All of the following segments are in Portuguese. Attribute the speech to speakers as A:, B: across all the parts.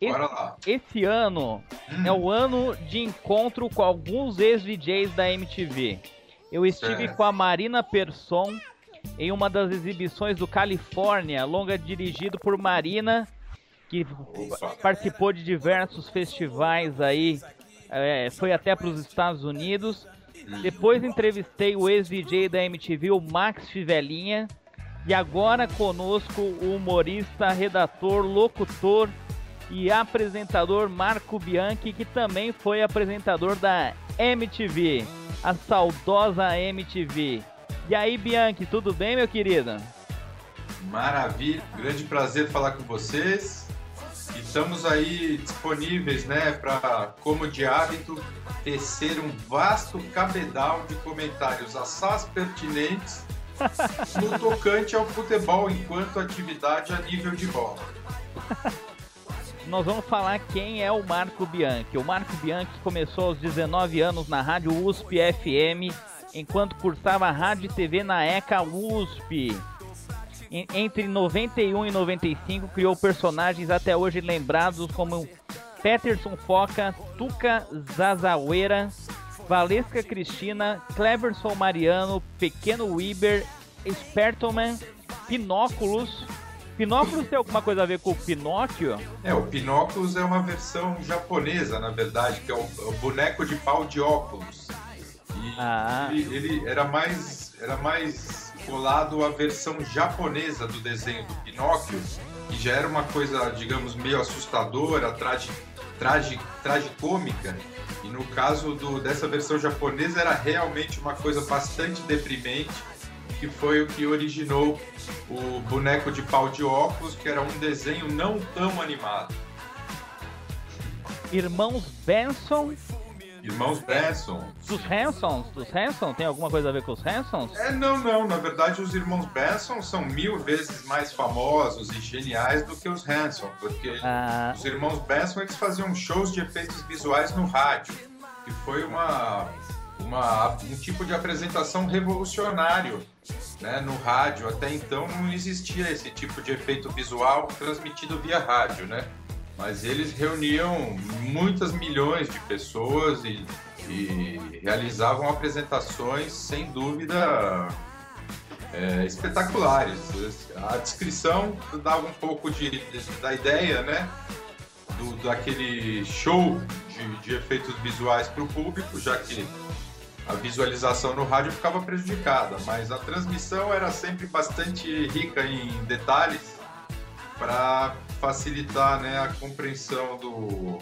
A: Esse, esse ano
B: Hum.
A: é o ano de encontro com alguns ex-DJs da MTV. Eu estive com a Marina Persson em uma das exibições do Califórnia, longa dirigido por Marina, que participou de diversos festivais aí, é, foi até para os Estados Unidos. Depois entrevistei o ex-DJ da MTV, o Max Fivelinha. E agora conosco o humorista, redator, locutor e apresentador Marco Bianchi, que também foi apresentador da MTV, a saudosa MTV. E aí, Bianchi, tudo bem, meu querido?
B: Maravilha, grande prazer falar com vocês. E Estamos aí disponíveis, né, para, como de hábito, tecer um vasto cabedal de comentários assaz pertinentes no tocante ao futebol enquanto atividade a nível de bola.
A: Nós vamos falar quem é o Marco Bianchi. O Marco Bianchi começou aos 19 anos na rádio USP FM, enquanto cursava rádio e TV na ECA USP. En- Entre 91 e 95 criou personagens até hoje lembrados como Peterson Foca, Tuca Zazaueira, Valesca Cristina, Cleverson Mariano, Pequeno Weber, Spertoman, Pinóculos. Pinóculos tem alguma coisa a ver com o Pinóquio?
B: É, o Pinóculos é uma versão japonesa, na verdade, que é o, o boneco de pau de óculos. E
A: Ah.
B: ele, ele era mais era mais colado à versão japonesa do desenho do Pinóquio, que já era uma coisa, digamos, meio assustadora, tragi, tragi, tragicômica. E no caso do, dessa versão japonesa era realmente uma coisa bastante deprimente, que foi o que originou o boneco de pau de óculos, que era um desenho não tão animado.
A: Irmãos Benson
B: Irmãos Benson.
A: dos Hansons. Dos Hansons? Tem alguma coisa a ver com os Hansons?
B: É, não, não. Na verdade, os irmãos Benson são mil vezes mais famosos e geniais do que os Hanson, porque
A: Ah,
B: os irmãos Benson eles faziam shows de efeitos visuais no rádio, que foi uma, uma um tipo de apresentação revolucionário, né, no rádio. Até então não existia esse tipo de efeito visual transmitido via rádio, né? Mas eles reuniam muitas milhões de pessoas e, e realizavam apresentações sem dúvida é, espetaculares. A descrição dava um pouco de, de- da ideia, né? Do, daquele show de, de efeitos visuais para o público, já que a visualização no rádio ficava prejudicada, mas a transmissão era sempre bastante rica em detalhes para facilitar né, a compreensão do,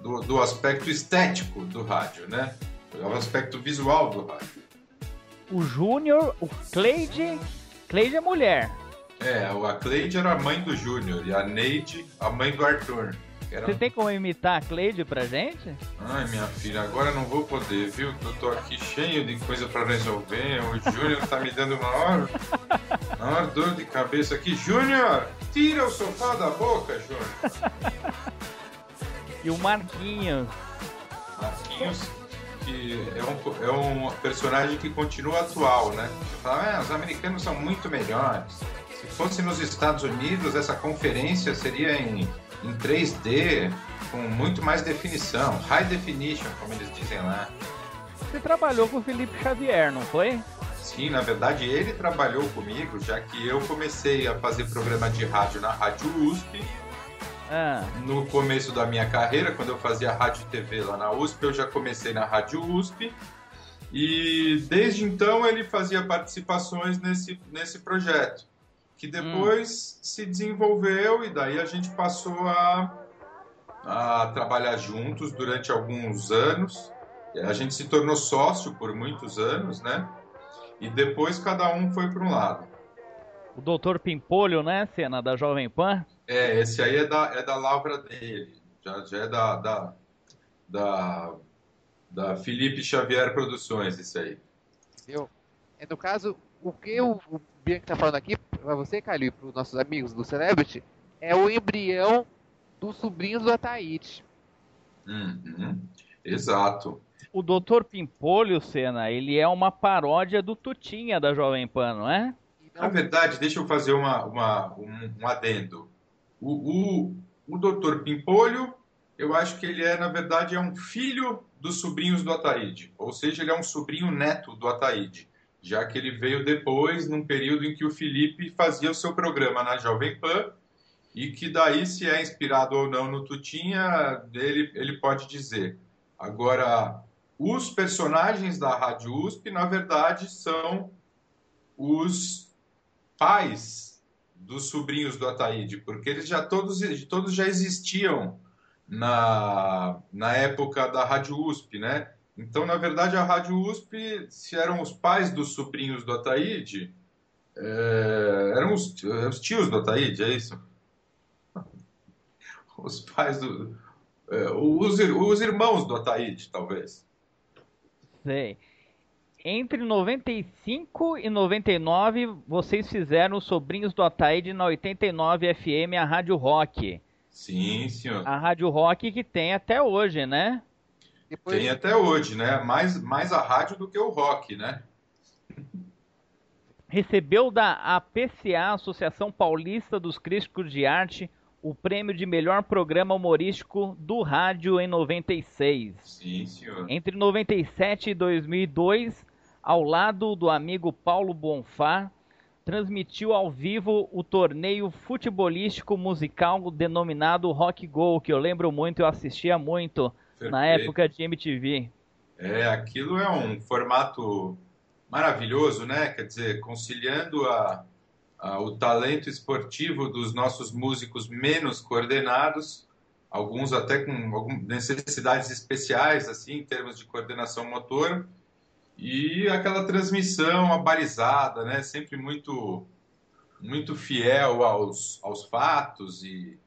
B: do, do aspecto estético do rádio, né? O aspecto visual do rádio.
A: o Júnior, o Cleide. Cleide é mulher.
B: É, a Cleide era a mãe do Júnior e a Neide a mãe do Arthur. Era...
A: Você tem como imitar a Cleide pra gente?
B: Ai, minha filha, agora não vou poder, viu? Eu tô aqui cheio de coisa pra resolver. O Júnior tá me dando uma hora, uma hora dor de cabeça aqui. Júnior, tira o sofá da boca, Júnior.
A: E o Marquinhos.
B: Marquinhos, que é um, é um personagem que continua atual, né? Fala, "Ah, os americanos são muito melhores. Se fosse nos Estados Unidos, essa conferência seria em, em 3D, com muito mais definição, high definition, como eles dizem lá.
A: Você trabalhou com o Felipe Xavier, não foi?
B: Sim, na verdade ele trabalhou comigo, já que eu comecei a fazer programa de rádio na Rádio USP.
A: Ah,
B: No começo da minha carreira, quando eu fazia rádio e TV lá na USP, eu já comecei na Rádio USP. E desde então ele fazia participações nesse, nesse projeto, que depois se desenvolveu e daí a gente passou a, a trabalhar juntos durante alguns anos. A gente se tornou sócio por muitos anos, né? E depois cada um foi para um lado.
A: o Doutor Pimpolho, né, cena da Jovem Pan?
B: É, esse aí é da, é da lavra dele. Já, já é da, da, da, da Felipe Xavier Produções, esse aí.
C: Entendeu? É, no caso, o que o, o Bianchi tá falando aqui, pra você, Calil, e pros nossos amigos do Celebrity, é o embrião dos sobrinhos do Ataíde.
B: Uhum, exato.
A: O Doutor Pimpolho, cena, ele é uma paródia do Tutinha da Jovem Pan, não é?
B: Na verdade, deixa eu fazer uma, uma, um, um adendo. O, o, O Dr. Pimpolho, eu acho que ele é, na verdade, é um filho dos sobrinhos do Ataíde, ou seja, ele é um sobrinho neto do Ataíde, já que ele veio depois, num período em que o Felipe fazia o seu programa na Jovem Pan, e que daí, se é inspirado ou não no Tutinha, ele, ele pode dizer. Agora, os personagens da Rádio USP, na verdade, são os pais dos sobrinhos do Ataíde, porque eles já todos, todos já existiam na, na época da Rádio USP, né? Então, na verdade, a Rádio USP, se eram os pais dos sobrinhos do Ataíde, é, eram os, os, tios do Ataíde, é isso? Os pais do... É, os, os irmãos do Ataíde, talvez.
A: Sei. Entre 95 e 99, vocês fizeram os Sobrinhos do Ataíde na 89 FM, a Rádio Rock.
B: Sim, senhor.
A: A Rádio Rock que tem até hoje, né?
B: Depois... Tem até hoje, né? Mais, mais a rádio do que o rock, né?
A: Recebeu da APCA, Associação Paulista dos Críticos de Arte, o prêmio de melhor programa humorístico do rádio em 96.
B: Sim, senhor.
A: Entre 97 e 2002, ao lado do amigo Paulo Bonfá, transmitiu ao vivo o torneio futebolístico musical denominado Rock Go, que eu lembro muito, eu assistia muito Perfeito. na época de MTV.
B: É, aquilo é um formato maravilhoso, né? Quer dizer, conciliando a, a, o talento esportivo dos nossos músicos menos coordenados, alguns até com algumas necessidades especiais, assim, em termos de coordenação motora, e aquela transmissão abalizada, né? Sempre muito muito fiel aos, aos fatos e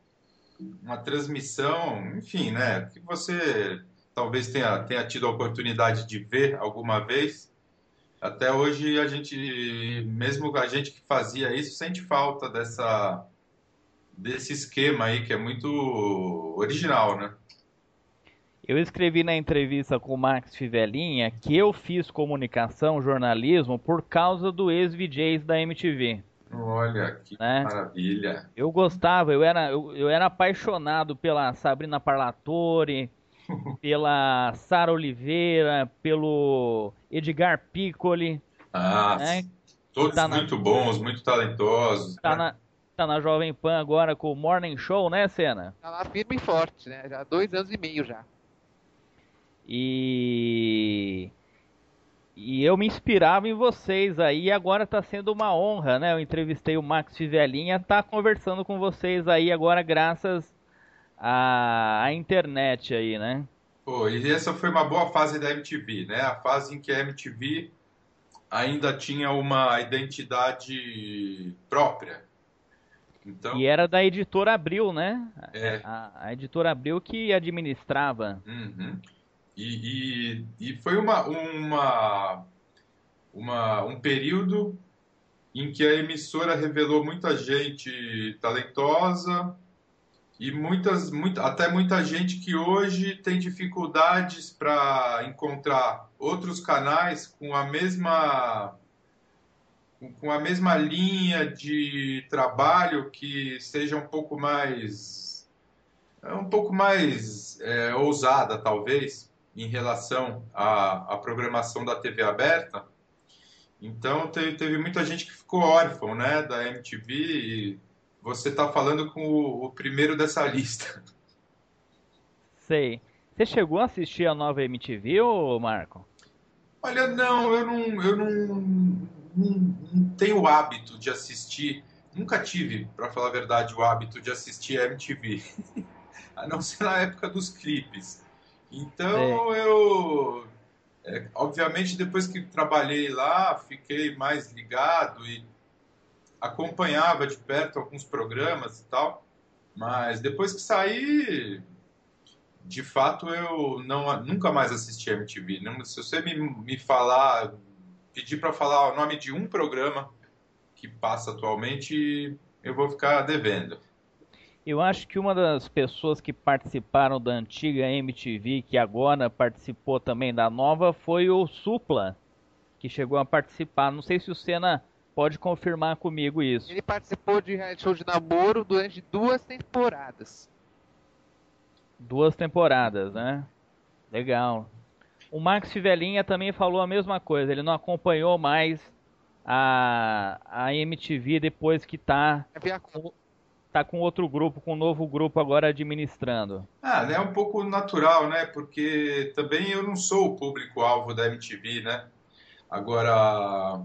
B: uma transmissão, enfim, né? Que você talvez tenha, tenha tido a oportunidade de ver alguma vez. Até hoje a gente, mesmo a gente que fazia isso, sente falta dessa desse esquema aí que é muito original, né?
A: Eu escrevi na entrevista com o Max Fivelinha que eu fiz comunicação, jornalismo, por causa do ex-VJs da MTV.
B: Olha, que né? maravilha.
A: Eu gostava, eu era, eu, eu era apaixonado pela Sabrina Parlatore, pela Sara Oliveira, pelo Edgar Piccoli.
B: Ah, né? todos tá muito na... bons, muito talentosos.
A: Tá, né? na, tá na Jovem Pan agora com o Morning Show, né, Senna?
C: Tá lá firme e forte, né? Já há dois anos e meio já.
A: E e eu me inspirava em vocês aí, e agora está sendo uma honra, né? Eu entrevistei o Max Fivelinha, tá conversando com vocês aí agora graças à, à internet aí, né?
B: Pô, e essa foi uma boa fase da MTV, né? A fase em que a MTV ainda tinha uma identidade própria.
A: Então... E era da editora Abril, né? É. A, a editora Abril que administrava.
B: Uhum. E, e, e foi uma, uma, uma, um período em que a emissora revelou muita gente talentosa e muitas, muita, até muita gente que hoje tem dificuldades para encontrar outros canais com a mesma com a mesma linha de trabalho que seja um pouco mais um pouco mais é, ousada talvez em relação à, à programação da TV aberta. Então teve, teve, muita gente que ficou órfão, né, da MTV. E você está falando com o, o, primeiro dessa lista.
A: Sei. Você chegou a assistir a nova MTV, ô Marco?
B: Olha, não, eu não, eu não, não, não tenho o hábito de assistir. Nunca tive, para falar a verdade, o hábito de assistir a MTV. a não ser na época dos clipes. Então é. eu, é, obviamente, depois que trabalhei lá, fiquei mais ligado e acompanhava de perto alguns programas e tal. Mas depois que saí, de fato, eu não, nunca mais assisti a MTV. Não, se você me, me falar, pedir para falar o nome de um programa que passa atualmente, eu vou ficar devendo.
A: Eu acho que uma das pessoas que participaram da antiga MTV, que agora participou também da nova, foi o Supla, que chegou a participar. Não sei se o Senna pode confirmar comigo isso.
C: Ele participou de reality show de namoro durante duas temporadas.
A: Duas temporadas, né? Legal. O Max Fivelinha também falou a mesma coisa. Ele não acompanhou mais a, a MTV depois que tá,
C: É
A: tá com outro grupo, com um novo grupo agora administrando.
B: Ah, é um pouco natural, né? Porque também eu não sou o público-alvo da MTV, né? Agora,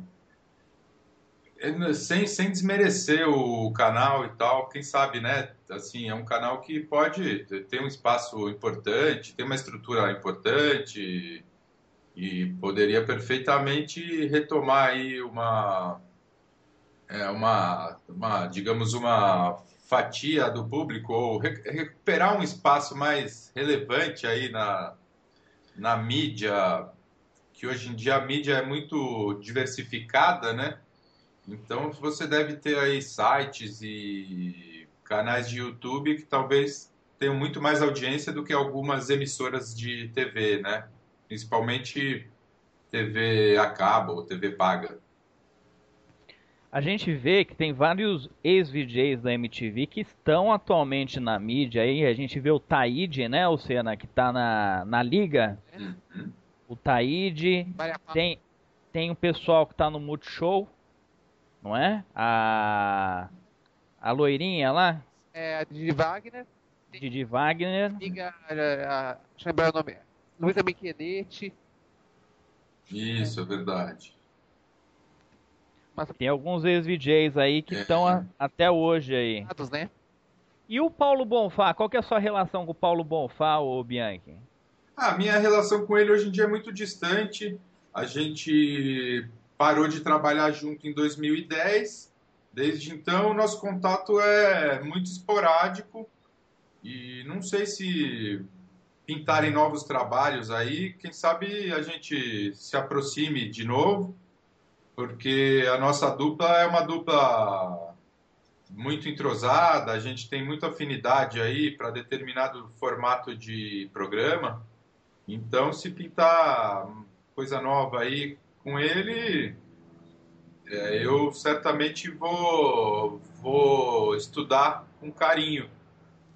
B: sem, sem desmerecer o canal e tal, quem sabe, né? Assim, é um canal que pode ter um espaço importante, tem uma estrutura importante e poderia perfeitamente retomar aí uma, é, uma, uma digamos, uma fatia do público ou re recuperar um espaço mais relevante aí na, na mídia, que hoje em dia a mídia é muito diversificada, né? Então você deve ter aí sites e canais de YouTube que talvez tenham muito mais audiência do que algumas emissoras de TV, né? Principalmente TV a cabo ou TV paga.
A: A gente vê que tem vários ex-VJs da MTV que estão atualmente na mídia aí. A gente vê o Taíde, né, Luciana, que está na, na liga. Uhum. O Taíde. Tem, tem um pessoal que está no Multishow não é? A a loirinha lá?
C: É, a Didi Wagner.
A: Didi Wagner.
C: Amiga, a, a, deixa eu lembrar o nome. Luísa Michenetti.
B: Isso, é verdade.
A: Mas... Tem alguns ex-VJs aí que estão é. até hoje aí.
C: Né?
A: E o Paulo Bonfá? Qual que é a sua relação com o Paulo Bonfá, ou Bianchi?
B: A ah, minha relação com ele hoje em dia é muito distante. A gente parou de trabalhar junto em 2010. Desde então, nosso contato é muito esporádico e não sei se pintarem novos trabalhos aí, quem sabe a gente se aproxime de novo, porque a nossa dupla é uma dupla muito entrosada, a gente tem muita afinidade aí para determinado formato de programa. Então, se pintar coisa nova aí com ele, é, eu certamente vou, vou estudar com carinho,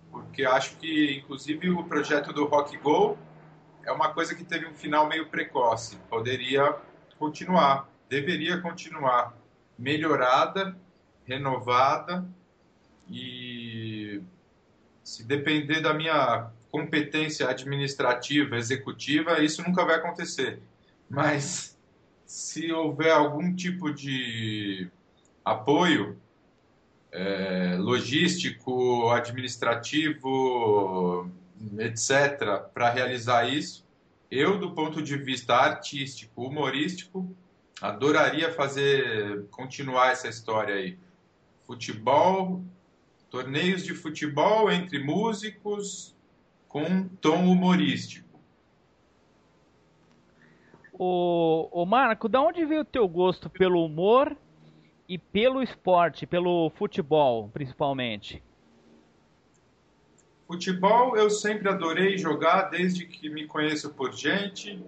B: porque acho que, inclusive, o projeto do Rock Go é uma coisa que teve um final meio precoce. Poderia continuar, deveria continuar melhorada, renovada e se depender da minha competência administrativa, executiva, isso nunca vai acontecer. Mas se houver algum tipo de apoio é, logístico, administrativo, etc., para realizar isso, eu, do ponto de vista artístico, humorístico, adoraria fazer, continuar essa história aí. Futebol, torneios de futebol entre músicos com tom humorístico.
A: O, o Marco, da onde veio o teu gosto pelo humor e pelo esporte, pelo futebol, principalmente?
B: Futebol eu sempre adorei jogar desde que me conheço por gente.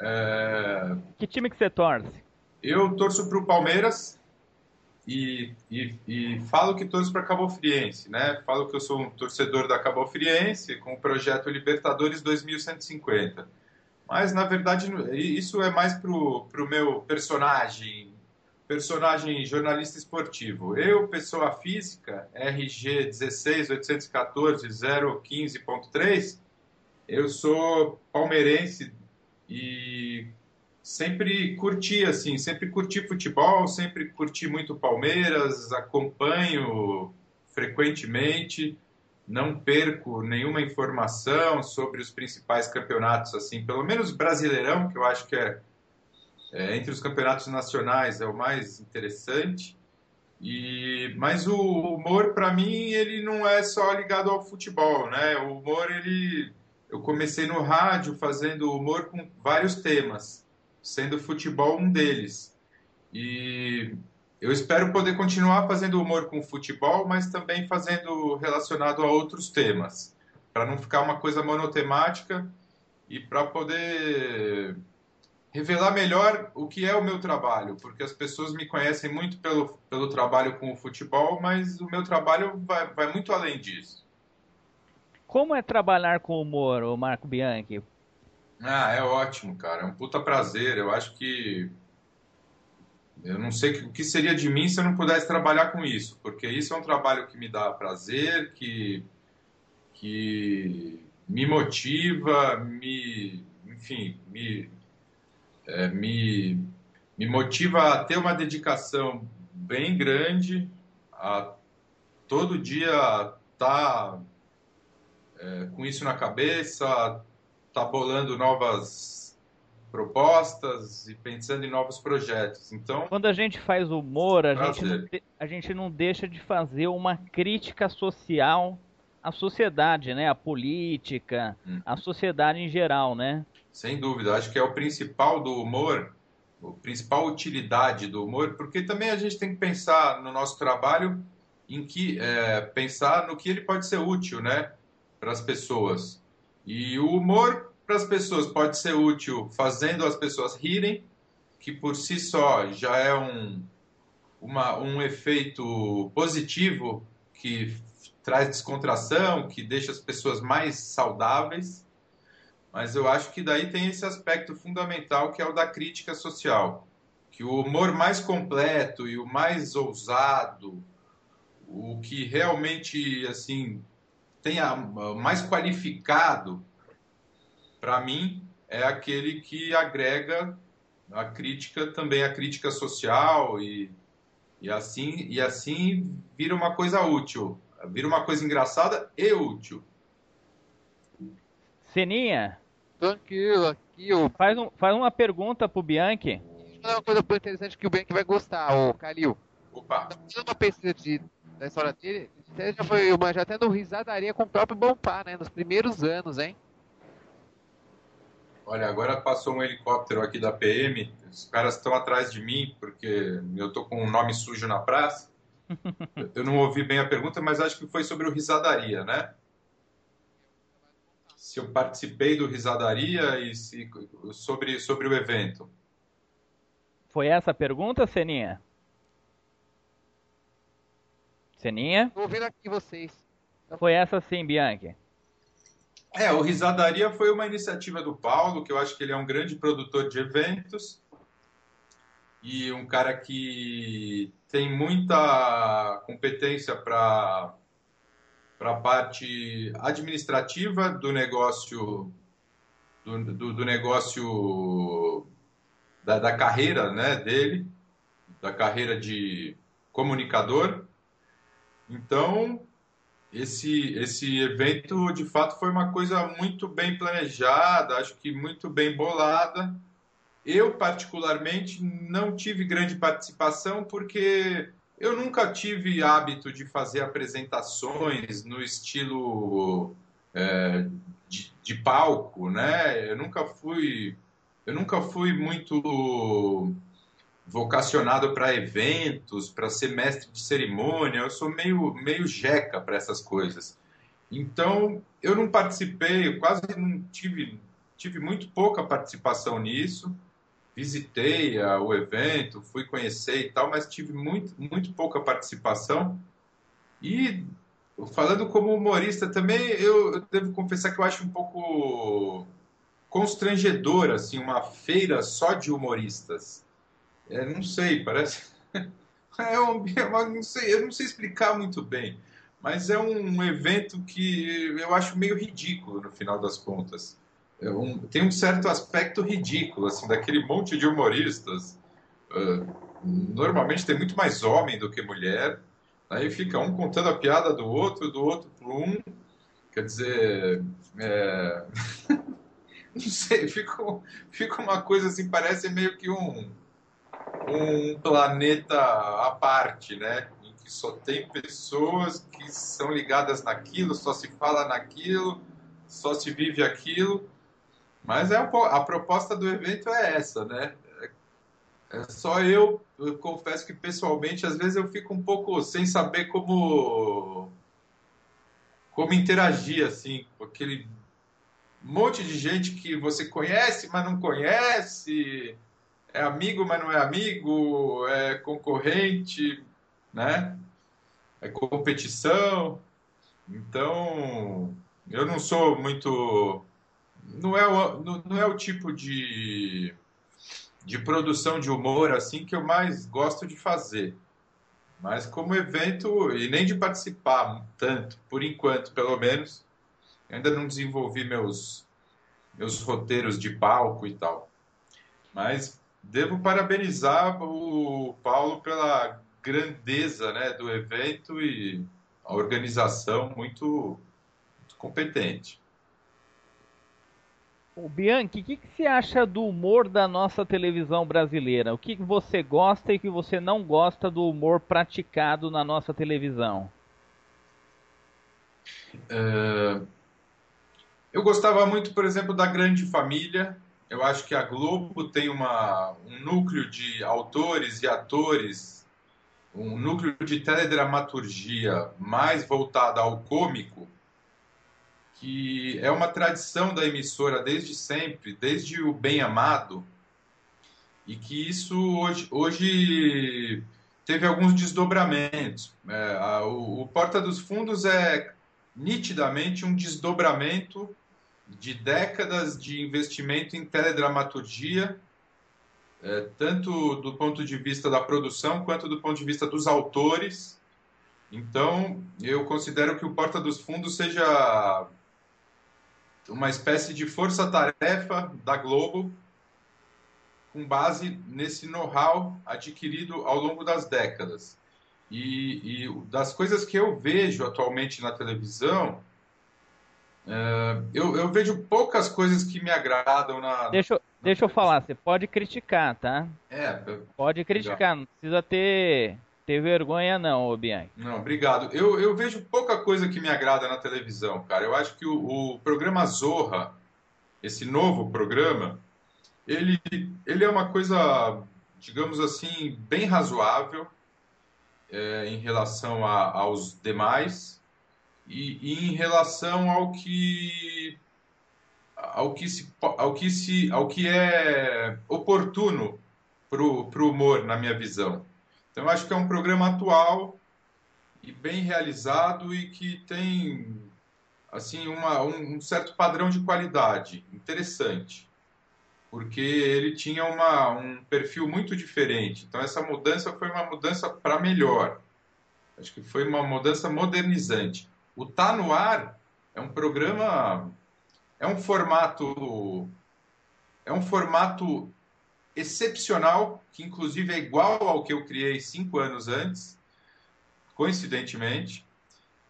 B: É...
A: Que time que você torce?
B: Eu torço para o Palmeiras e, e, e, falo que torço para Cabo Friense, né? Falo que eu sou um torcedor da Cabo Friense com o projeto Libertadores 2150. Mas, na verdade, isso é mais pro, pro meu personagem, personagem jornalista esportivo. Eu, pessoa física, RG 16814 015.3, eu sou palmeirense e sempre curti, assim, sempre curti futebol, sempre curti muito Palmeiras, acompanho frequentemente não perco nenhuma informação sobre os principais campeonatos, assim, pelo menos Brasileirão, que eu acho que é, é entre os campeonatos nacionais é o mais interessante. E mas o humor para mim ele não é só ligado ao futebol, né? O humor ele eu comecei no rádio fazendo humor com vários temas, sendo futebol um deles. E eu espero poder continuar fazendo humor com futebol, mas também fazendo relacionado a outros temas, para não ficar uma coisa monotemática e para poder revelar melhor o que é o meu trabalho, porque as pessoas me conhecem muito pelo, pelo trabalho com o futebol, mas o meu trabalho vai, vai muito além disso.
A: Como é trabalhar com humor, o Marco Bianchi?
B: Ah, é ótimo, cara. É um puta prazer. Eu acho que. Eu não sei o que seria de mim se eu não pudesse trabalhar com isso, porque isso é um trabalho que me dá prazer, que, que me motiva, me, enfim, me, é, me, me motiva a ter uma dedicação bem grande, a todo dia estar tá, é, com isso na cabeça, tá bolando novas propostas e pensando em novos projetos. Então,
A: quando a gente faz humor, a gente, não, a gente não deixa de fazer uma crítica social à sociedade, né? A política, hum. a sociedade em geral, né?
B: Sem dúvida, acho que é o principal do humor, a principal utilidade do humor, porque também a gente tem que pensar no nosso trabalho em que é, pensar no que ele pode ser útil, né, para as pessoas. E o humor para as pessoas pode ser útil fazendo as pessoas rirem, que por si só já é um, uma, um efeito positivo que traz descontração, que deixa as pessoas mais saudáveis. Mas eu acho que daí tem esse aspecto fundamental que é o da crítica social. Que o humor mais completo e o mais ousado, o que realmente assim tenha mais qualificado para mim é aquele que agrega a crítica também a crítica social e, e assim e assim vira uma coisa útil vira uma coisa engraçada e útil.
A: Seninha?
C: Tranquilo aqui o
A: faz, um, faz uma pergunta pro Bianchi.
C: É uma coisa interessante que o Bianchi vai gostar o Calil.
B: Opa.
C: Uma pesquisa de da história dele, você já foi uma, já até no risadaria com o próprio Bompá, né? Nos primeiros anos, hein?
B: Olha, agora passou um helicóptero aqui da PM, os caras estão atrás de mim, porque eu tô com um nome sujo na praça. Eu não ouvi bem a pergunta, mas acho que foi sobre o Risadaria, né? Se eu participei do Risadaria e se, sobre, sobre o evento.
A: Foi essa a pergunta, Seninha? Seninha?
C: Tô ouvindo aqui vocês.
A: Foi essa sim, Bianchi.
B: É, o Risadaria foi uma iniciativa do Paulo, que eu acho que ele é um grande produtor de eventos e um cara que tem muita competência para para a parte administrativa do negócio do, do, do negócio da, da, carreira né, dele, da carreira de comunicador então, esse, esse evento, de fato, foi uma coisa muito bem planejada, acho que muito bem bolada. Eu, particularmente, não tive grande participação porque eu nunca tive hábito de fazer apresentações no estilo é, de, de, palco, né? Eu nunca fui, eu nunca fui muito vocacionado para eventos, para ser mestre de cerimônia, eu sou meio, meio jeca para essas coisas. Então, eu não participei, eu quase não tive, tive muito pouca participação nisso. Visitei a, o evento, fui conhecer e tal, mas tive muito, muito pouca participação. E falando como humorista também, eu, eu devo confessar que eu acho um pouco constrangedor assim uma feira só de humoristas é, não sei, parece. É um, não sei, eu não sei explicar muito bem, mas é um evento que eu acho meio ridículo no final das contas. É um, tem um certo aspecto ridículo, assim, daquele monte de humoristas. Uh, normalmente tem muito mais homem do que mulher. Aí fica um contando a piada do outro, do outro para um. Quer dizer, é... não sei, fica, fica uma coisa assim, parece meio que um um planeta à parte, né? Em que só tem pessoas que são ligadas naquilo, só se fala naquilo, só se vive aquilo. Mas é a, a proposta do evento é essa, né? É, é só eu, eu confesso que pessoalmente às vezes eu fico um pouco sem saber como como interagir assim com aquele monte de gente que você conhece, mas não conhece é amigo, mas não é amigo, é concorrente, né? É competição. Então, eu não sou muito. Não é o, não é o tipo de, de produção de humor assim que eu mais gosto de fazer. Mas como evento, e nem de participar tanto, por enquanto, pelo menos, ainda não desenvolvi meus, meus roteiros de palco e tal. Mas devo parabenizar o Paulo pela grandeza né, do evento e a organização muito, muito competente.
A: O Bianchi, o que, que você acha do humor da nossa televisão brasileira? O que, que você gosta e que você não gosta do humor praticado na nossa televisão?
B: Uh, eu gostava muito, por exemplo, da Grande Família. Eu acho que a Globo tem uma, um núcleo de autores e atores, um núcleo de teledramaturgia mais voltada ao cômico, que é uma tradição da emissora desde sempre, desde o Bem Amado, e que isso hoje, hoje teve alguns desdobramentos. É, a, o, o Porta dos Fundos é nitidamente um desdobramento de décadas de investimento em teledramaturgia, é, tanto do ponto de vista da produção quanto do ponto de vista dos autores. Então, eu considero que o Porta dos Fundos seja uma espécie de força-tarefa da Globo, com base nesse know-how adquirido ao longo das décadas. E, e, das coisas que eu vejo atualmente na televisão, é, eu, eu, vejo poucas coisas que me agradam na.
A: Deixa, na deixa eu falar, você pode criticar, tá?
B: É.
A: Pode criticar, legal. não precisa ter, ter vergonha, não, Bianchi.
B: Não, obrigado. Eu, eu vejo pouca coisa que me agrada na televisão, cara. Eu acho que o, o programa Zorra, esse novo programa, ele, ele é uma coisa, digamos assim, bem razoável é, em relação a, aos demais e, e em relação ao que ao que se ao que se ao que é oportuno para o humor na minha visão. Então acho que é um programa atual e bem realizado e que tem assim uma, um, um certo padrão de qualidade interessante porque ele tinha uma, um perfil muito diferente. Então essa mudança foi uma mudança para melhor. Acho que foi uma mudança modernizante o Tá No Ar é um programa, é um formato, é um formato excepcional, que inclusive é igual ao que eu criei cinco anos antes, coincidentemente.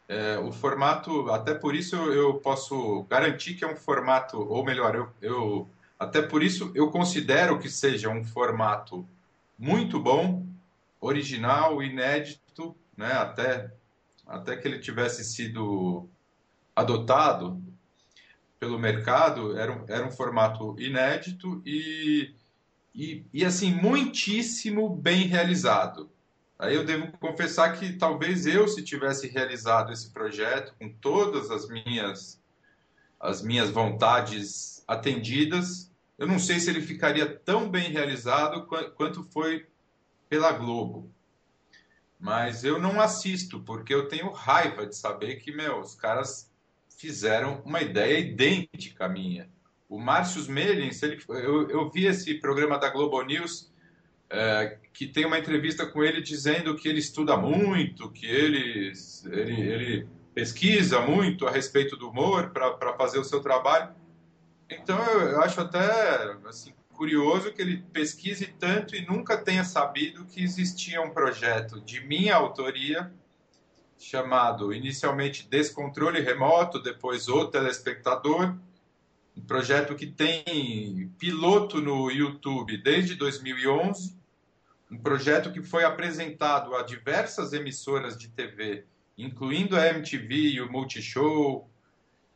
B: É, o formato, até por isso eu, eu, posso garantir que é um formato, ou melhor, eu, eu, até por isso eu considero que seja um formato muito bom, original, inédito, né, até até que ele tivesse sido adotado pelo mercado, era um, era um formato inédito e, e, e, assim, muitíssimo bem realizado. Aí eu devo confessar que talvez eu, se tivesse realizado esse projeto com todas as minhas, as minhas vontades atendidas, eu não sei se ele ficaria tão bem realizado quanto foi pela Globo. Mas eu não assisto, porque eu tenho raiva de saber que, meu, os caras fizeram uma ideia idêntica à minha. O Márcio Melens, ele, eu, eu vi esse programa da Globo News, é, que tem uma entrevista com ele dizendo que ele estuda muito, que ele, ele, ele pesquisa muito a respeito do humor para fazer o seu trabalho. Então eu acho até assim, curioso que ele pesquise tanto e nunca tenha sabido que existia um projeto de minha autoria chamado inicialmente Descontrole Remoto, depois O Telespectador, um projeto que tem piloto no YouTube desde 2011, um projeto que foi apresentado a diversas emissoras de TV, incluindo a MTV e o Multishow,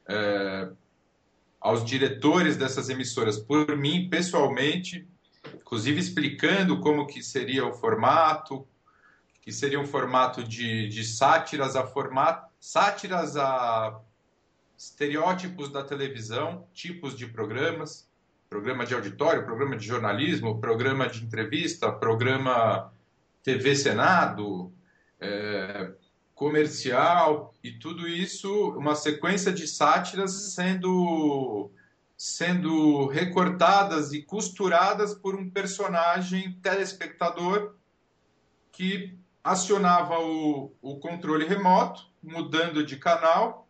B: é, aos diretores dessas emissoras por mim pessoalmente, inclusive explicando como que seria o formato, que seria um formato de, de sátiras a formato, sátiras a estereótipos da televisão, tipos de programas, programa de auditório, programa de jornalismo, programa de entrevista, programa TV Senado, é, comercial e tudo isso, uma sequência de sátiras sendo sendo recortadas e costuradas por um personagem telespectador que acionava o, o controle remoto, mudando de canal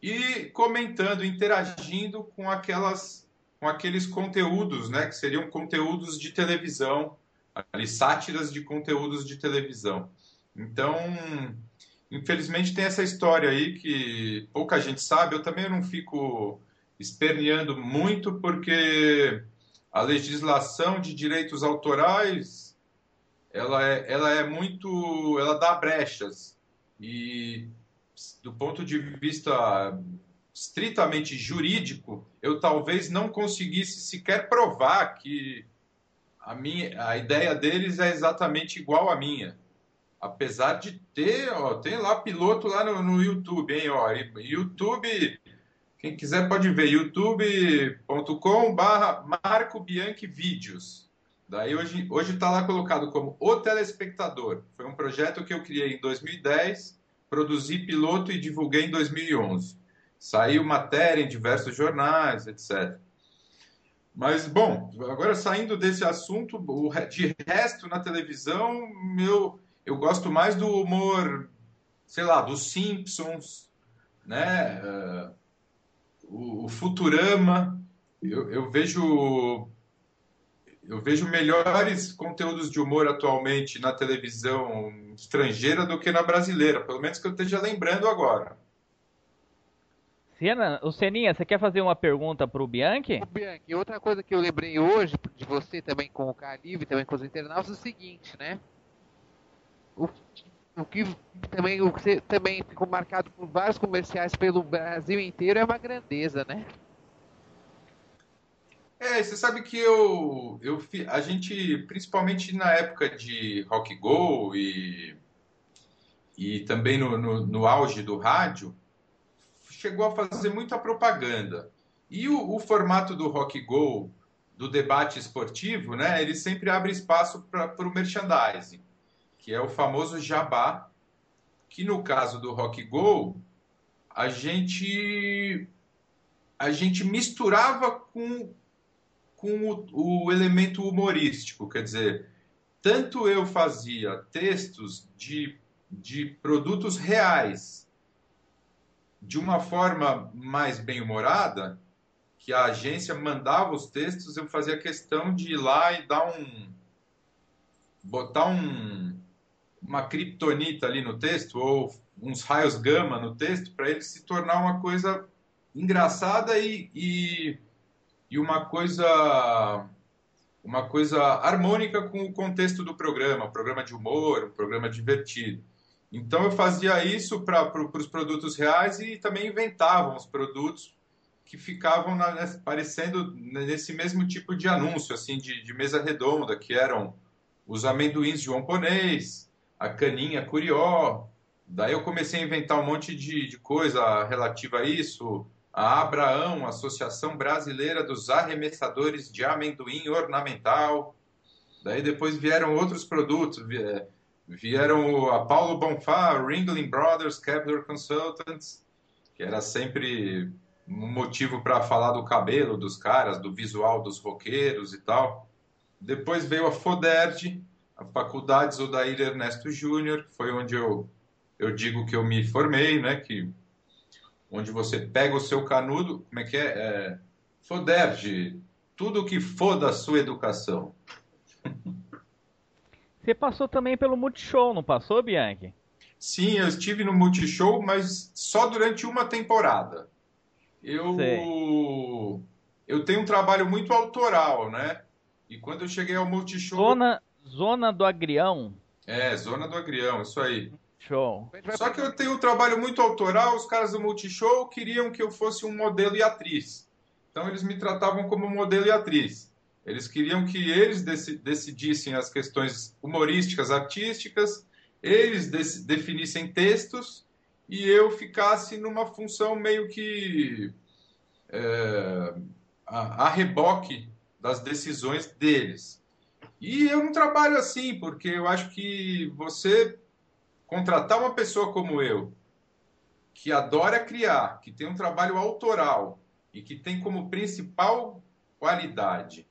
B: e comentando, interagindo com aquelas com aqueles conteúdos, né, que seriam conteúdos de televisão, ali sátiras de conteúdos de televisão. Então, infelizmente tem essa história aí que pouca gente sabe. Eu também não fico esperneando muito porque a legislação de direitos autorais ela é, ela é muito ela dá brechas e do ponto de vista estritamente jurídico eu talvez não conseguisse sequer provar que a minha a ideia deles é exatamente igual à minha apesar de ter ó, tem lá piloto lá no, no YouTube hein ó YouTube quem quiser pode ver youtube.com barra Marco Bianchi Vídeos. Daí hoje está lá colocado como O Telespectador. Foi um projeto que eu criei em 2010, produzi piloto e divulguei em 2011. Saiu matéria em diversos jornais, etc. Mas, bom, agora saindo desse assunto, de resto na televisão, meu, eu gosto mais do humor, sei lá, dos Simpsons, né? Uh, o, Futurama, eu, eu, vejo eu vejo melhores conteúdos de humor atualmente na televisão estrangeira do que na brasileira, pelo menos que eu esteja lembrando agora.
A: Sena, o Seninha, você quer fazer uma pergunta para o Bianchi? O
C: Bianchi, outra coisa que eu lembrei hoje de você também com o Caribe, também com os internautas, é o seguinte, né? O o que também, o que também ficou marcado por vários comerciais pelo Brasil inteiro é uma grandeza, né?
B: É, você sabe que eu, eu a gente, principalmente na época de Rock Go e, e também no, no, no auge do rádio, chegou a fazer muita propaganda. E o, o formato do Rock Go, do debate esportivo, né, ele sempre abre espaço para o merchandising que é o famoso jabá, que no caso do Rock Go, a gente a gente misturava com, com o, o elemento humorístico, quer dizer, tanto eu fazia textos de, de produtos reais de uma forma mais bem-humorada, que a agência mandava os textos, eu fazia questão de ir lá e dar um. botar um, uma criptonita ali no texto ou uns raios gama no texto para ele se tornar uma coisa engraçada e, e, e, uma coisa uma coisa harmônica com o contexto do programa, um programa de humor, um programa divertido. Então eu fazia isso para pro, os produtos reais e também inventava uns produtos que ficavam na, parecendo nesse mesmo tipo de anúncio, assim, de, de mesa redonda, que eram os amendoins de Ponês, a caninha Curió. Daí eu comecei a inventar um monte de, de coisa relativa a isso. A Abraão, Associação Brasileira dos Arremessadores de Amendoim Ornamental. Daí depois vieram outros produtos. Vieram a Paulo Bonfá, Ringling Brothers, Kepler Consultants, que era sempre um motivo para falar do cabelo dos caras, do visual dos roqueiros e tal. Depois veio a Foderd, a Faculdades Odair Ernesto Júnior, foi onde eu, eu digo que eu me formei, né? Que, onde você pega o seu canudo, como é que é? é Foderge, tudo que for da sua educação.
A: Você passou também pelo Multishow, não passou, Bianchi?
B: Sim, eu estive no Multishow, mas só durante uma temporada. Eu, eu tenho um trabalho muito autoral, né? E quando eu cheguei ao Multishow.
A: Zona, Zona do Agrião.
B: É, Zona do Agrião, isso aí.
A: Show.
B: Só que eu tenho um trabalho muito autoral, os caras do Multishow queriam que eu fosse um modelo e atriz. Então eles me tratavam como modelo e atriz. Eles queriam que eles decidissem as questões humorísticas, artísticas, eles definissem textos e eu ficasse numa função meio que é, a, a reboque das decisões deles. E eu não trabalho assim, porque eu acho que você, contratar uma pessoa como eu, que adora criar, que tem um trabalho autoral e que tem como principal qualidade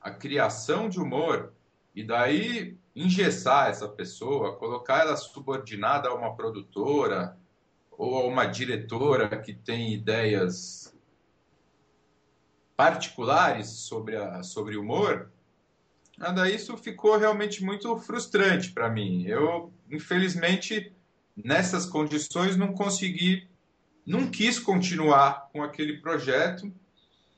B: a criação de humor, e daí engessar essa pessoa, colocar ela subordinada a uma produtora ou a uma diretora que tem ideias particulares sobre, a, sobre humor, daí isso ficou realmente muito frustrante para mim. Eu, infelizmente, nessas condições, não consegui, não quis continuar com aquele projeto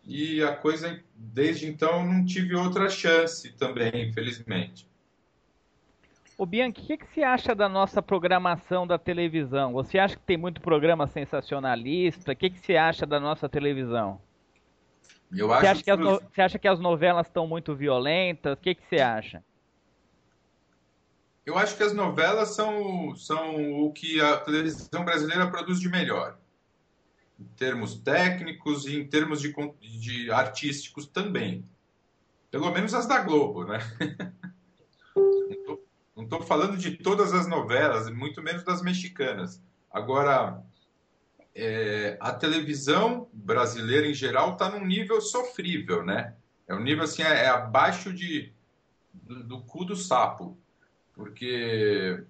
B: e a coisa, desde então, não tive outra chance também, infelizmente.
A: O Bianchi, o que, que você acha da nossa programação da televisão? Você acha que tem muito programa sensacionalista? O que, que você acha da nossa televisão?
B: Eu
A: você,
B: acho
A: acha que as no... você acha que as novelas estão muito violentas? O que, que você acha?
B: Eu acho que as novelas são, são o que a televisão brasileira produz de melhor. Em termos técnicos e em termos de, de artísticos também. Pelo menos as da Globo, né? Não estou falando de todas as novelas, muito menos das mexicanas. Agora, é, a televisão brasileira em geral está num nível sofrível, né? É um nível assim, é, é abaixo de, do, do, cu do sapo, porque,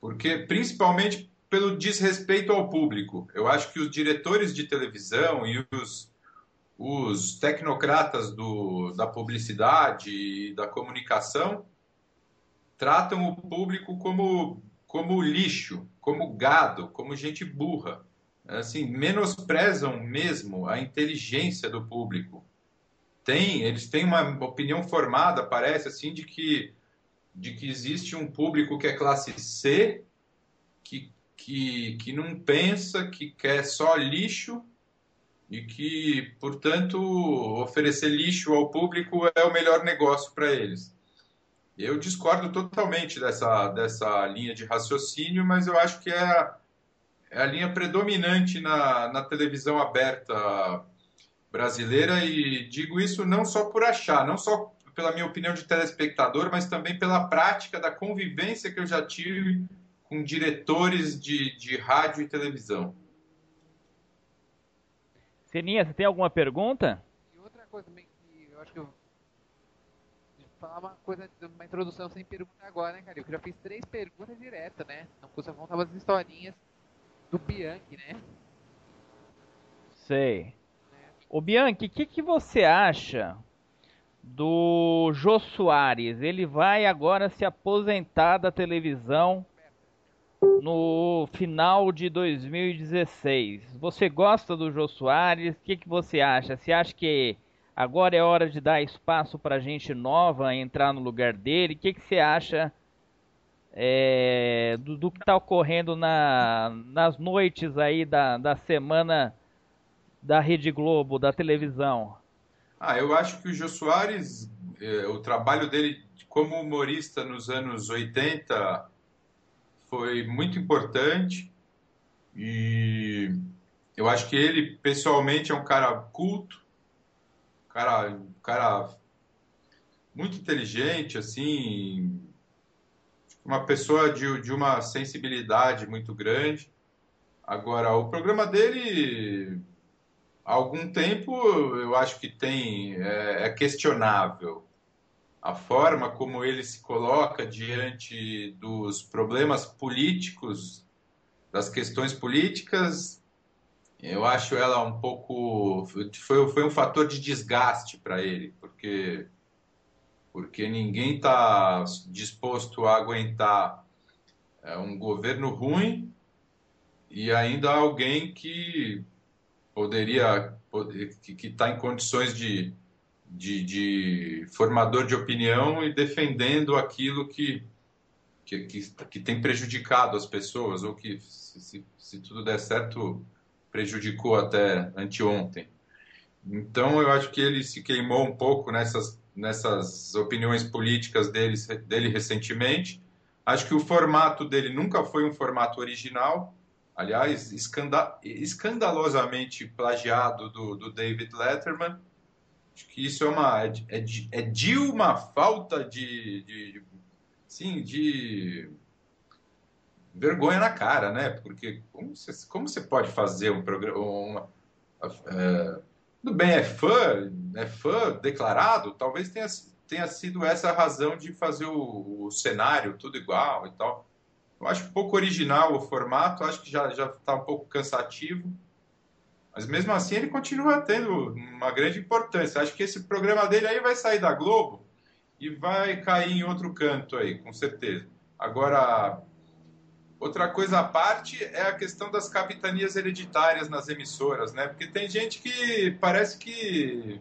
B: porque principalmente pelo desrespeito ao público. Eu acho que os diretores de televisão e os, os tecnocratas do, da publicidade e da comunicação tratam o público como, como lixo, como gado, como gente burra assim, menosprezam mesmo a inteligência do público. Tem, eles têm uma opinião formada, parece assim, de que de que existe um público que é classe C, que, que, que não pensa, que quer só lixo e que, portanto, oferecer lixo ao público é o melhor negócio para eles. Eu discordo totalmente dessa, dessa linha de raciocínio, mas eu acho que é é a linha predominante na, na televisão aberta brasileira e digo isso não só por achar, não só pela minha opinião de telespectador, mas também pela prática da convivência que eu já tive com diretores de, de rádio e televisão.
A: Seninha, você tem alguma pergunta?
C: E outra coisa também que eu acho que eu falar uma coisa, uma introdução sem pergunta agora, né, cara? Eu já fiz três perguntas diretas, né? Não custa contar umas historinhas do Bianchi, né?
A: Sei. O Bianchi, o que, que você acha do Jô Soares? Ele vai agora se aposentar da televisão no final de 2016. Você gosta do Jô Soares? O que, que você acha? Você acha que agora é hora de dar espaço para gente nova entrar no lugar dele? O que, que você acha é, do, do, que está ocorrendo na, nas noites aí da, da semana da Rede Globo, da televisão?
B: Ah, eu acho que o Jô Soares, é, o trabalho dele como humorista nos anos 80 foi muito importante e eu acho que ele pessoalmente é um cara culto, cara, cara muito inteligente, assim, uma pessoa de, de uma sensibilidade muito grande. Agora, o programa dele, há algum tempo, eu acho que tem é, é questionável a forma como ele se coloca diante dos problemas políticos, das questões políticas. Eu acho ela um pouco foi, foi um fator de desgaste para ele, porque porque ninguém está disposto a aguentar é, um governo ruim e ainda alguém que poderia, que está em condições de, de, de, formador de opinião e defendendo aquilo que, que, que, que tem prejudicado as pessoas, ou que, se, se tudo der certo, prejudicou até anteontem. Então, eu acho que ele se queimou um pouco nessas nessas opiniões políticas dele, dele recentemente. Acho que o formato dele nunca foi um formato original, aliás, escanda escandalosamente plagiado do, do, David Letterman. Acho que isso é uma é, é, de, é de uma falta de, de, sim, de vergonha na cara, né? Porque como você, como você pode fazer um programa. Uma, é, tudo bem, é fã, é fã declarado, talvez tenha, tenha sido essa a razão de fazer o, o cenário tudo igual e tal. Eu acho pouco original o formato, acho que já está um pouco cansativo. Mas mesmo assim ele continua tendo uma grande importância. Acho que esse programa dele aí vai sair da Globo e vai cair em outro canto aí, com certeza. Agora, outra coisa à parte é a questão das capitanias hereditárias nas emissoras, né? Porque tem gente que parece que,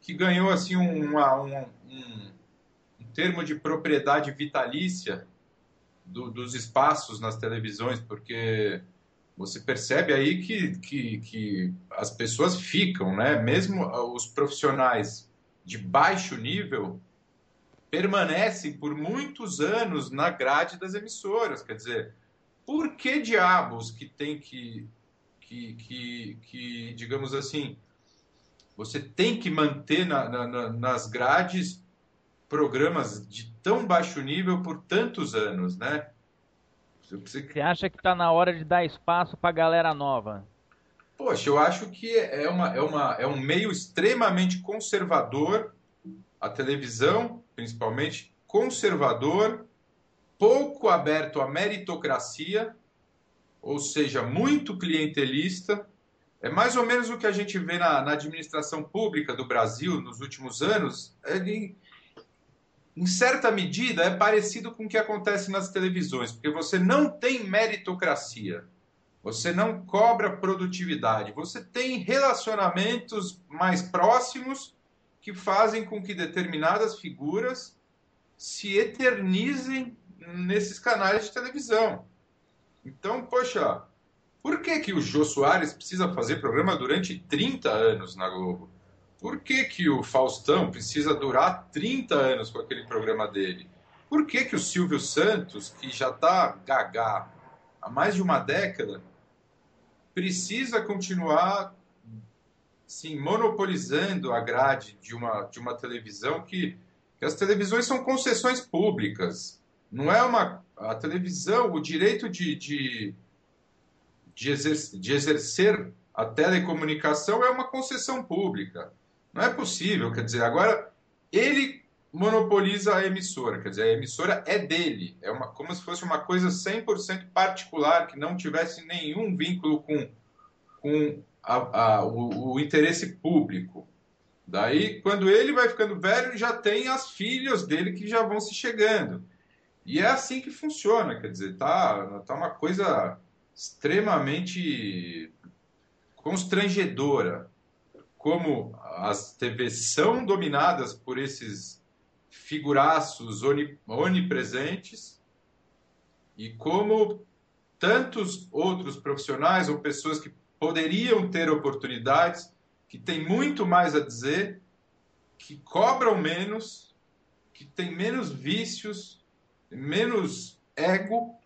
B: que ganhou assim um, um, um, termo de propriedade vitalícia do, dos espaços nas televisões, porque você percebe aí que, que, que as pessoas ficam, né? Mesmo os profissionais de baixo nível permanecem por muitos anos na grade das emissoras. Quer dizer, por que diabos que tem que, que, que, que digamos assim, você tem que manter na, na, nas grades programas de tão baixo nível por tantos anos, né?
A: Você acha que está na hora de dar espaço para a galera nova?
B: Poxa, eu acho que é, uma, é, uma, é um meio extremamente conservador, a televisão, principalmente, conservador, pouco aberto à meritocracia, ou seja, muito clientelista. É mais ou menos o que a gente vê na, na administração pública do Brasil nos últimos anos. Ele, em certa medida, é parecido com o que acontece nas televisões, porque você não tem meritocracia, você não cobra produtividade, você tem relacionamentos mais próximos que fazem com que determinadas figuras se eternizem nesses canais de televisão. Então, poxa, por que, que o Jô Soares precisa fazer programa durante 30 anos na Globo? Por que, que o Faustão precisa durar 30 anos com aquele programa dele? Por que, que o Silvio Santos, que já está gagá há mais de uma década, precisa continuar sim, monopolizando a grade de uma, de uma televisão que, que as televisões são concessões públicas. Não é uma. A televisão, o direito de, de, de, exercer, de exercer a telecomunicação é uma concessão pública. Não é possível, quer dizer, agora ele monopoliza a emissora, quer dizer, a emissora é dele, é uma, como se fosse uma coisa 100% particular, que não tivesse nenhum vínculo com, com a, a, o, o, interesse público. Daí, quando ele vai ficando velho, já tem as filhas dele que já vão se chegando. E é assim que funciona, quer dizer, tá, tá uma coisa extremamente constrangedora como as TVs são dominadas por esses figuraços onipresentes e como tantos outros profissionais ou pessoas que poderiam ter oportunidades, que têm muito mais a dizer, que cobram menos, que têm menos vícios, menos ego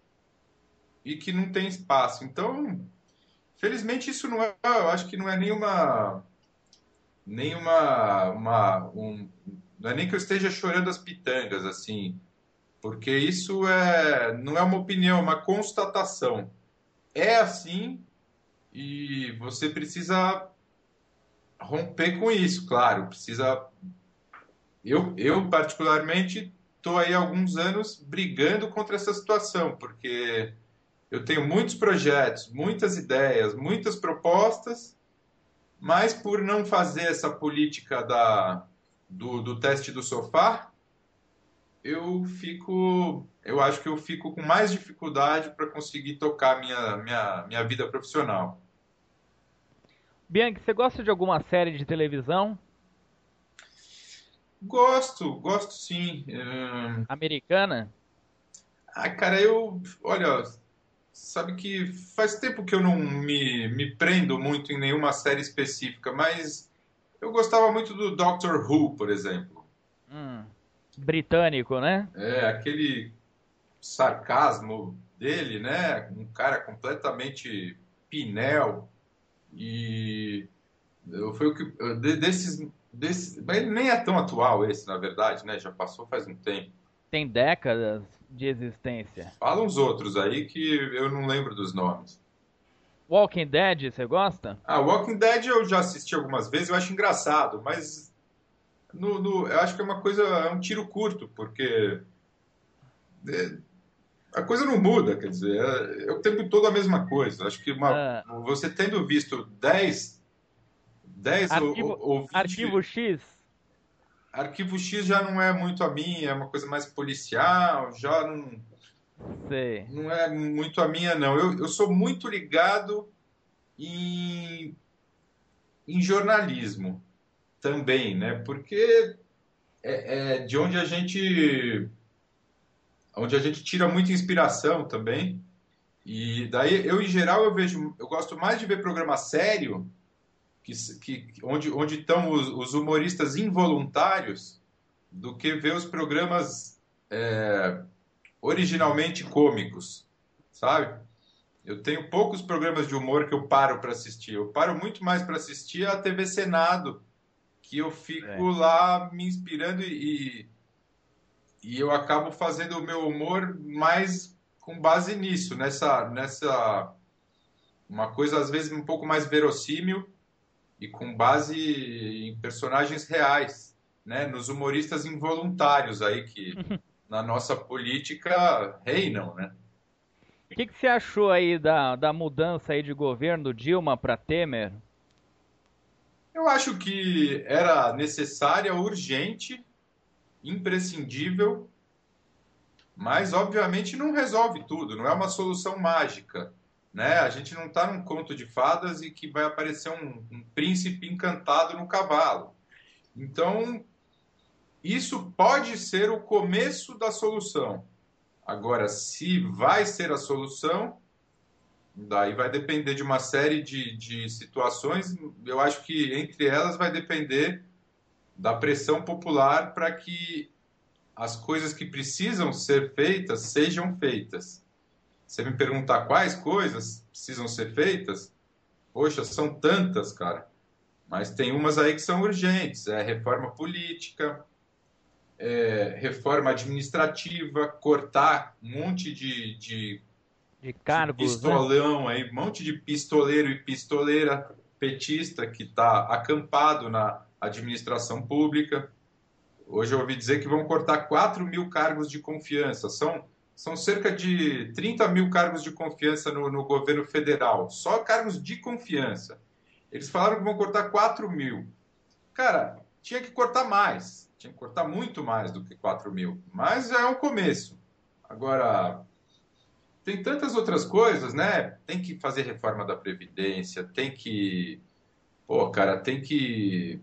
B: e que não tem espaço. Então, felizmente isso não é, eu acho que não é nenhuma nem uma, uma um, não é nem que eu esteja chorando as pitangas assim, porque isso é não é uma opinião, é uma constatação. É assim e você precisa romper com isso, claro, precisa eu, eu particularmente estou aí há alguns anos brigando contra essa situação, porque eu tenho muitos projetos, muitas ideias, muitas propostas mas por não fazer essa política da, do, do teste do sofá, eu fico, eu acho que eu fico com mais dificuldade para conseguir tocar minha, minha, minha vida profissional.
A: Bianchi, você gosta de alguma série de televisão?
B: Gosto, gosto sim.
A: Americana?
B: Ah, cara, eu, olha, sabe que faz tempo que eu não me, me prendo muito em nenhuma série específica, mas eu gostava muito do Doctor Who, por exemplo.
A: Hum, britânico, né?
B: É, aquele sarcasmo dele, né? Um cara completamente pinel e foi o que desses, desses, mas ele nem é tão atual esse, na verdade, né? Já passou faz um tempo.
A: tem décadas de existência.
B: Fala uns outros aí que eu não lembro dos nomes.
A: Walking Dead, você gosta?
B: Ah, Walking Dead eu já assisti algumas vezes, eu acho engraçado, mas no, no, eu acho que é uma coisa, é um tiro curto, porque é, a coisa não muda, quer dizer, é, é, o tempo todo a mesma coisa. Acho que uma, ah. você tendo visto 10, 10
A: arquivo, ou, ou 20, Arquivo X?
B: Arquivo X já não é muito a minha, é uma coisa mais policial, já não,
A: Sei.
B: não é muito a minha, não. Eu, eu sou muito ligado em, em jornalismo também, né? Porque é, é de onde a gente onde a gente tira muita inspiração também. E daí eu em geral eu vejo, eu gosto mais de ver programa sério que, que onde onde estão os, os humoristas involuntários do que ver os programas é, originalmente cômicos, sabe? Eu tenho poucos programas de humor que eu paro para assistir. Eu paro muito mais para assistir a TV Senado, que eu fico é. lá me inspirando e, e eu acabo fazendo o meu humor mais com base nisso, nessa, nessa uma coisa às vezes um pouco mais verossímil e com base em personagens reais, né? Nos humoristas involuntários aí que na nossa política reinam, né?
A: O que, que você achou aí da, da mudança aí de governo do Dilma para Temer?
B: Eu acho que era necessária, urgente, imprescindível, mas obviamente não resolve tudo, não é uma solução mágica. Né? A gente não está num conto de fadas e que vai aparecer um, um príncipe encantado no cavalo. Então, isso pode ser o começo da solução. Agora, se vai ser a solução, daí vai depender de uma série de, de situações. Eu acho que entre elas vai depender da pressão popular para que as coisas que precisam ser feitas sejam feitas. Você me perguntar quais coisas precisam ser feitas? Poxa, são tantas, cara. Mas tem umas aí que são urgentes. É reforma política, é, reforma administrativa, cortar um monte de, de,
A: de cargos,
B: né? pistolão né? aí, um monte de pistoleiro e pistoleira petista que está acampado na administração pública. Hoje eu ouvi dizer que vão cortar 4 mil cargos de confiança. São, são cerca de 30 mil cargos de confiança no, no governo federal. Só cargos de confiança. Eles falaram que vão cortar 4 mil. Cara, tinha que cortar mais tinha que cortar muito mais do que 4 mil. Mas é um começo. Agora, tem tantas outras coisas, né? Tem que fazer reforma da Previdência, tem que. Pô, cara, tem que.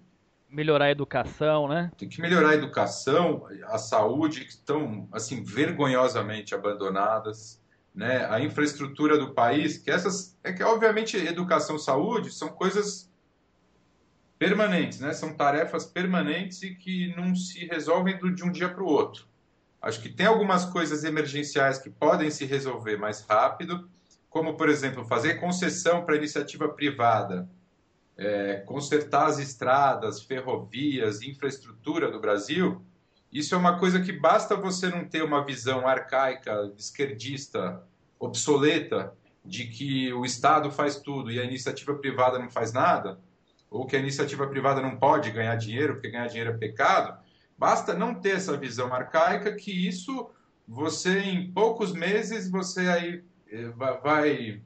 A: Melhorar a educação, né?
B: Tem que melhorar a educação, a saúde, que estão, assim, vergonhosamente abandonadas. Né? A infraestrutura do país, que essas. É que, obviamente, educação e saúde são coisas permanentes, né? São tarefas permanentes e que não se resolvem de um dia para o outro. Acho que tem algumas coisas emergenciais que podem se resolver mais rápido, como, por exemplo, fazer concessão para iniciativa privada, é, consertar as estradas, ferrovias, infraestrutura do Brasil. Isso é uma coisa que basta você não ter uma visão arcaica, esquerdista, obsoleta, de que o Estado faz tudo e a iniciativa privada não faz nada ou que a iniciativa privada não pode ganhar dinheiro, porque ganhar dinheiro é pecado, basta não ter essa visão arcaica que isso você em poucos meses você aí eh, vai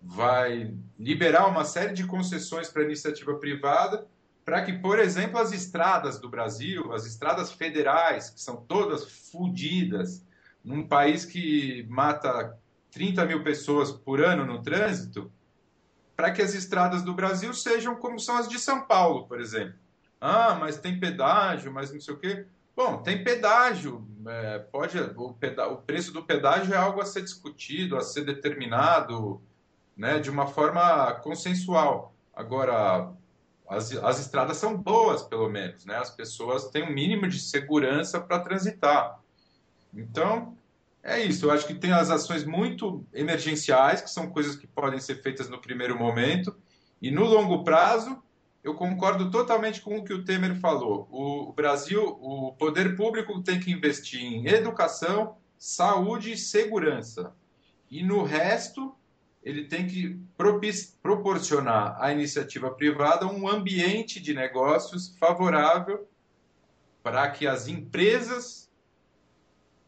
B: vai liberar uma série de concessões para iniciativa privada para que, por exemplo, as estradas do Brasil, as estradas federais, que são todas fodidas, num país que mata 30 mil pessoas por ano no trânsito, para que as estradas do Brasil sejam como são as de São Paulo, por exemplo. Ah, mas tem pedágio, mas não sei o quê. Bom, tem pedágio, é, pode o, peda, o, preço do pedágio é algo a ser discutido, a ser determinado, né, de uma forma consensual. Agora, as, as estradas são boas, pelo menos, né? As pessoas têm um mínimo de segurança para transitar. Então, é isso, eu acho que tem as ações muito emergenciais, que são coisas que podem ser feitas no primeiro momento, e no longo prazo, eu concordo totalmente com o que o Temer falou. O Brasil, o poder público tem que investir em educação, saúde e segurança. E no resto, ele tem que proporcionar à iniciativa privada um ambiente de negócios favorável para que as empresas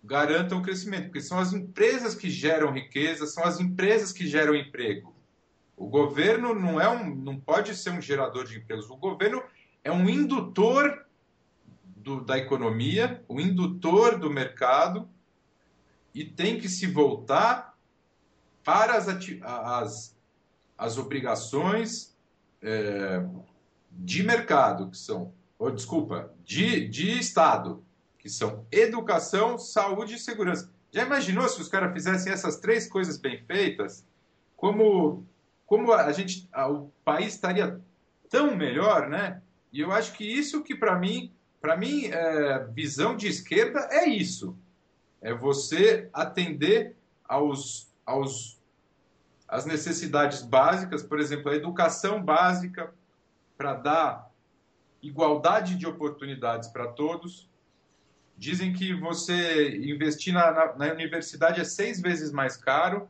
B: garantam o crescimento, porque são as empresas que geram riqueza, são as empresas que geram emprego. O governo não é um, não pode ser um gerador de empregos. O governo é um indutor do, da economia, um indutor do mercado e tem que se voltar para as, as, as obrigações é, de mercado, que são, ou, desculpa, de, de Estado, que são educação, saúde e segurança. Já imaginou se os caras fizessem essas três coisas bem feitas? Como como a gente, o país estaria tão melhor, né? E eu acho que isso que para mim, para mim, é, visão de esquerda é isso, é você atender aos, aos as necessidades básicas, por exemplo, a educação básica para dar igualdade de oportunidades para todos. Dizem que você investir na, na, na universidade é seis vezes mais caro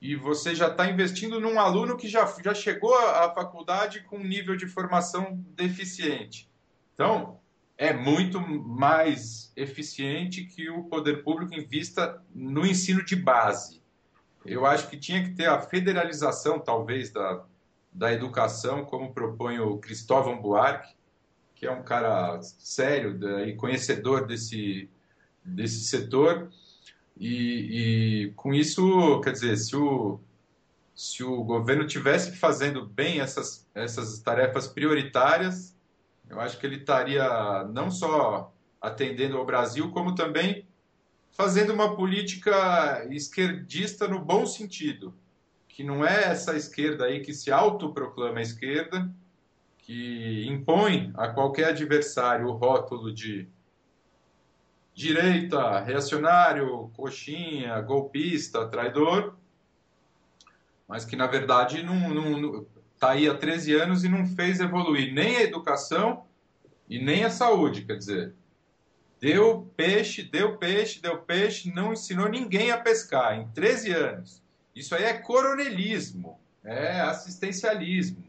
B: e você já está investindo num aluno que já, já chegou à faculdade com um nível de formação deficiente. Então, é muito mais eficiente que o poder público invista no ensino de base. Eu acho que tinha que ter a federalização, talvez, da, da educação, como propõe o Cristóvão Buarque, que é um cara sério e conhecedor desse, desse setor. E, e, com isso, quer dizer, se o, se o governo tivesse fazendo bem essas, essas tarefas prioritárias, eu acho que ele estaria não só atendendo ao Brasil, como também fazendo uma política esquerdista no bom sentido, que não é essa esquerda aí que se autoproclama esquerda, que impõe a qualquer adversário o rótulo de direita, reacionário, coxinha, golpista, traidor, mas que na verdade não está aí há 13 anos e não fez evoluir nem a educação e nem a saúde, quer dizer, deu peixe, deu peixe, deu peixe, não ensinou ninguém a pescar em 13 anos. Isso aí é coronelismo, é assistencialismo.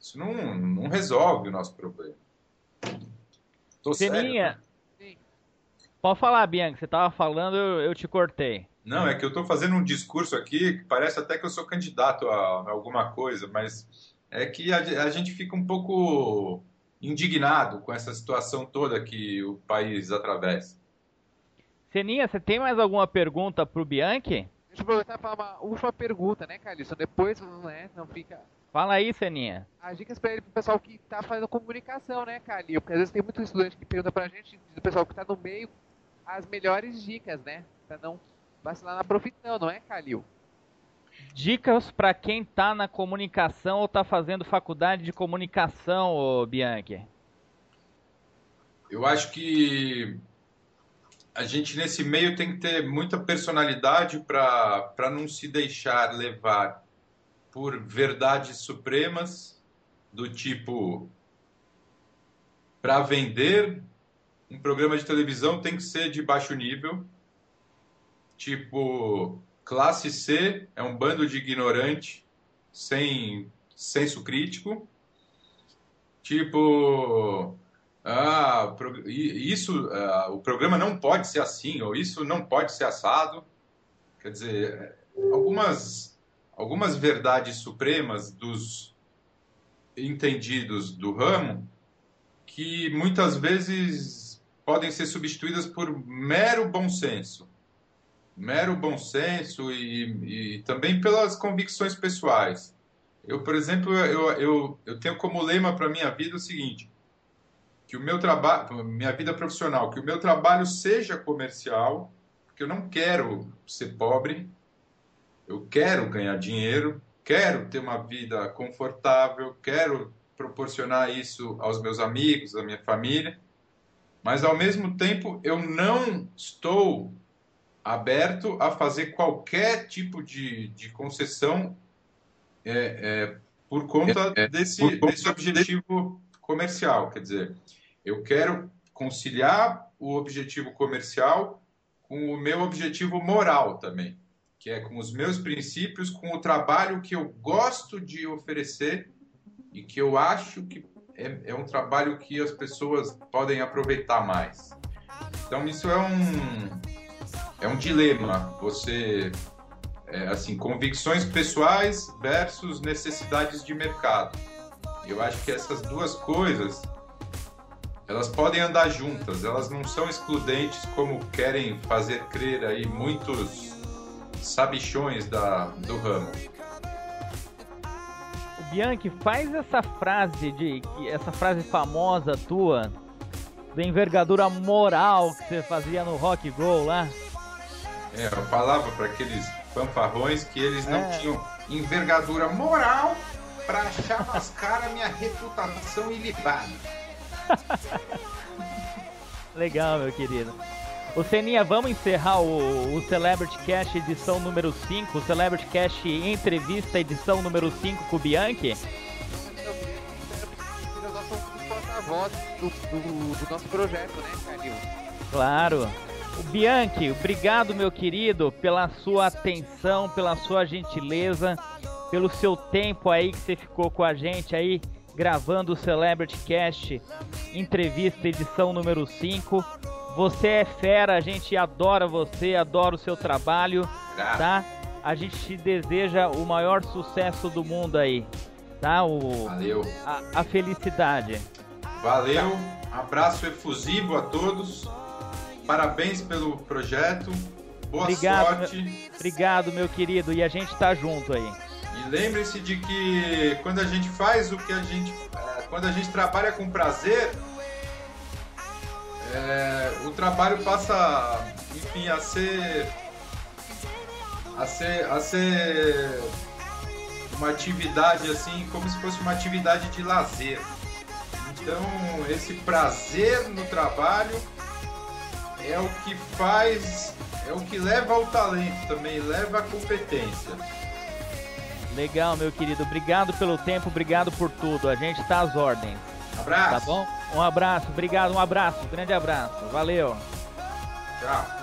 B: Isso não, não resolve o nosso problema.
A: Tô Seninha, sério. Pode falar, Bianca, você estava falando, eu, eu, te cortei.
B: Não, é que eu estou fazendo um discurso aqui que parece até que eu sou candidato a, alguma coisa, mas é que a, a, gente fica um pouco indignado com essa situação toda que o país atravessa.
A: Seninha, você tem mais alguma pergunta para o Bianchi?
C: Deixa eu aproveitar para uma última pergunta, né, Carlson? Depois, né, não fica...
A: Fala aí, Seninha.
C: As dicas para ele, pro pessoal que está fazendo comunicação, né, Calil? Porque às vezes tem muito estudante que pergunta para a gente, do pessoal que está no meio, as melhores dicas, né? Pra não vacilar na profissão, não é, Calil?
A: Dicas para quem tá na comunicação ou tá fazendo faculdade de comunicação, ô Bianchi.
B: Eu acho que a gente nesse meio tem que ter muita personalidade para não se deixar levar por verdades supremas do tipo para vender um programa de televisão tem que ser de baixo nível, tipo classe C é um bando de ignorante sem senso crítico, tipo ah, isso ah, o programa não pode ser assim ou isso não pode ser assado, quer dizer algumas algumas verdades supremas dos entendidos do ramo que muitas vezes podem ser substituídas por mero bom senso. Mero bom senso e, e também pelas convicções pessoais. Eu, por exemplo, eu, eu, eu tenho como lema para minha vida o seguinte: que o meu trabalho, minha vida profissional, que o meu trabalho seja comercial, porque eu não quero ser pobre, eu quero ganhar dinheiro, quero ter uma vida confortável, quero proporcionar isso aos meus amigos, à minha família mas ao mesmo tempo eu não estou aberto a fazer qualquer tipo de, de concessão é, é, por conta é, é, desse, por conta desse objetivo comercial. Quer dizer, eu quero conciliar o objetivo comercial com o meu objetivo moral também, que é com os meus princípios, com o trabalho que eu gosto de oferecer e que eu acho que é, é um trabalho que as pessoas podem aproveitar mais. Então isso é um é um dilema. Você é, assim convicções pessoais versus necessidades de mercado. Eu acho que essas duas coisas elas podem andar juntas, elas não são excludentes como querem fazer crer aí muitos sabichões da, do ramo.
A: Bianchi, faz essa frase de essa frase famosa tua da envergadura moral que você fazia no Rock Go lá.
B: É, eu falava para aqueles fanfarrões que eles não é. tinham envergadura moral para chamascar a minha reputação ilibada.
A: Legal, meu querido. O Seninha, vamos encerrar o, o Celebrity Cast edição número 5, o Celebrity Cast entrevista edição número 5 com o Bianchi?
C: voz do, do, do, nosso projeto, né, Calil?
A: Claro. O Bianchi, obrigado, meu querido, pela sua atenção, pela sua gentileza, pelo seu tempo aí que você ficou com a gente aí gravando o Celebrity Cast, entrevista edição número 5. Você é fera, a gente adora você, adora o seu trabalho, tá? A gente te deseja o maior sucesso do mundo aí, tá? O,
B: Valeu.
A: A, a felicidade.
B: Valeu, abraço efusivo a todos, parabéns pelo projeto, boa
A: obrigado,
B: sorte.
A: Meu, obrigado, meu querido, e a gente tá junto aí.
B: E lembre-se de que quando a gente faz o que a gente. É, quando a gente trabalha com prazer, é, o trabalho passa, enfim, a ser. a ser. a ser uma atividade assim, como se fosse uma atividade de lazer. Então, esse prazer no trabalho é o que faz, é o que leva ao talento também, leva à competência.
A: Legal, meu querido. Obrigado pelo tempo, obrigado por tudo. A gente tá às ordens.
B: Abraço.
A: Tá bom? Um abraço, obrigado, um abraço, grande abraço. Valeu.
B: Tchau.